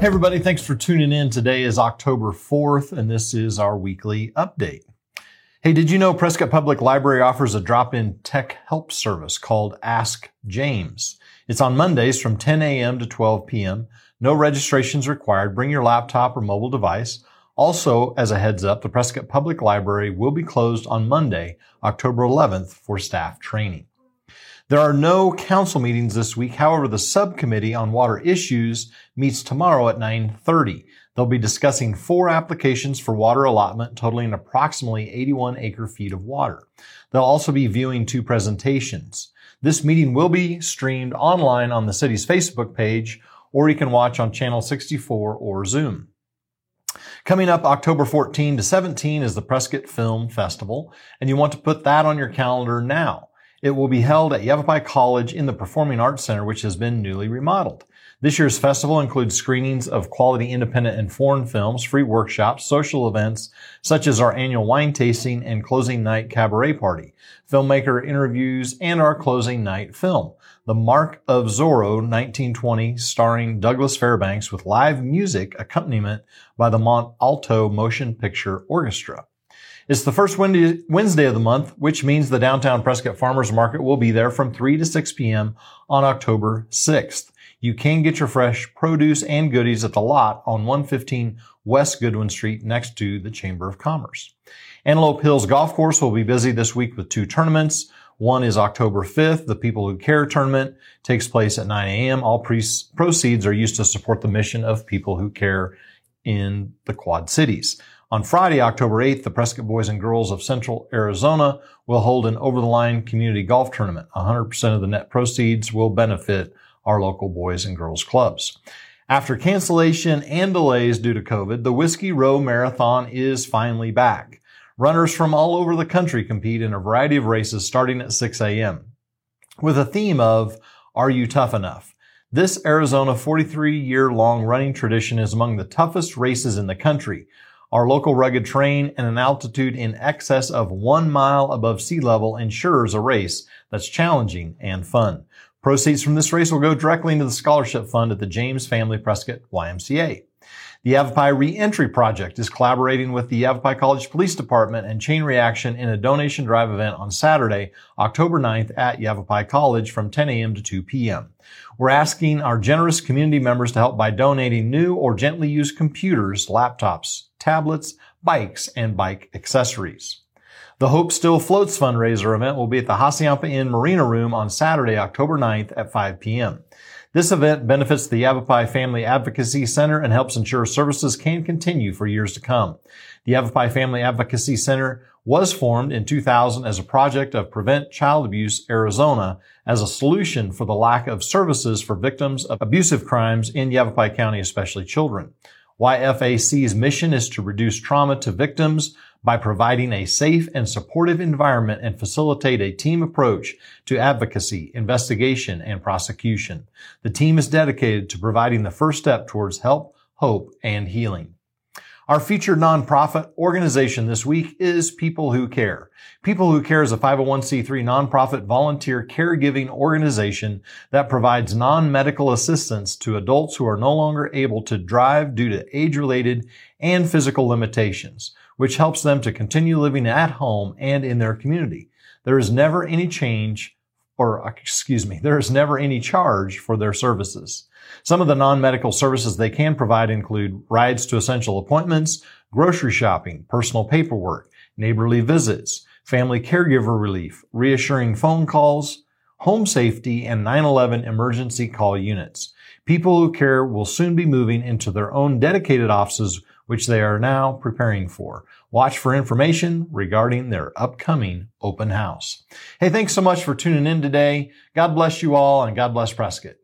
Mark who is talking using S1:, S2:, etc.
S1: Hey, everybody, thanks for tuning in. Today is October 4th, and this is our weekly update. Hey, did you know Prescott Public Library offers a drop in tech help service called Ask James? It's on Mondays from 10 a.m. to 12 p.m. No registrations required. Bring your laptop or mobile device. Also, as a heads up, the Prescott Public Library will be closed on Monday, October 11th for staff training. There are no council meetings this week. However, the subcommittee on water issues meets tomorrow at 9:30. They'll be discussing four applications for water allotment totaling approximately 81 acre feet of water. They'll also be viewing two presentations. This meeting will be streamed online on the city's Facebook page, or you can watch on channel 64 or Zoom. Coming up October 14 to 17 is the Prescott Film Festival, and you want to put that on your calendar now. It will be held at Yavapai College in the Performing Arts Center, which has been newly remodeled. This year's festival includes screenings of quality independent and foreign films, free workshops, social events, such as our annual wine tasting and closing night cabaret party, filmmaker interviews, and our closing night film. The Mark of Zorro 1920 starring Douglas Fairbanks with live music accompaniment by the Mont Alto Motion Picture Orchestra. It's the first Wednesday of the month, which means the downtown Prescott Farmers Market will be there from 3 to 6 p.m. on October 6th. You can get your fresh produce and goodies at the lot on 115 West Goodwin Street next to the Chamber of Commerce. Antelope Hills Golf Course will be busy this week with two tournaments. One is October 5th. The People Who Care tournament takes place at 9 a.m. All pre- proceeds are used to support the mission of People Who Care in the Quad Cities. On Friday, October 8th, the Prescott Boys and Girls of Central Arizona will hold an over-the-line community golf tournament. 100% of the net proceeds will benefit our local boys and girls clubs. After cancellation and delays due to COVID, the Whiskey Row Marathon is finally back. Runners from all over the country compete in a variety of races starting at 6 a.m. with a theme of Are You Tough Enough? This Arizona 43 year long running tradition is among the toughest races in the country. Our local rugged terrain and an altitude in excess of one mile above sea level ensures a race that's challenging and fun. Proceeds from this race will go directly into the scholarship fund at the James Family Prescott YMCA. The Yavapai Reentry Project is collaborating with the Yavapai College Police Department and Chain Reaction in a donation drive event on Saturday, October 9th at Yavapai College from 10 a.m. to 2 p.m. We're asking our generous community members to help by donating new or gently used computers, laptops, tablets, bikes, and bike accessories. The Hope Still Floats fundraiser event will be at the Hassayampa Inn Marina Room on Saturday, October 9th at 5 p.m. This event benefits the Yavapai Family Advocacy Center and helps ensure services can continue for years to come. The Yavapai Family Advocacy Center was formed in 2000 as a project of Prevent Child Abuse Arizona as a solution for the lack of services for victims of abusive crimes in Yavapai County, especially children. YFAC's mission is to reduce trauma to victims by providing a safe and supportive environment and facilitate a team approach to advocacy, investigation, and prosecution. The team is dedicated to providing the first step towards help, hope, and healing. Our featured nonprofit organization this week is People Who Care. People Who Care is a 501c3 nonprofit volunteer caregiving organization that provides non-medical assistance to adults who are no longer able to drive due to age-related and physical limitations, which helps them to continue living at home and in their community. There is never any change or uh, excuse me, there is never any charge for their services. Some of the non-medical services they can provide include rides to essential appointments, grocery shopping, personal paperwork, neighborly visits, family caregiver relief, reassuring phone calls, home safety, and 911 emergency call units. People who care will soon be moving into their own dedicated offices which they are now preparing for. Watch for information regarding their upcoming open house. Hey, thanks so much for tuning in today. God bless you all and God bless Prescott.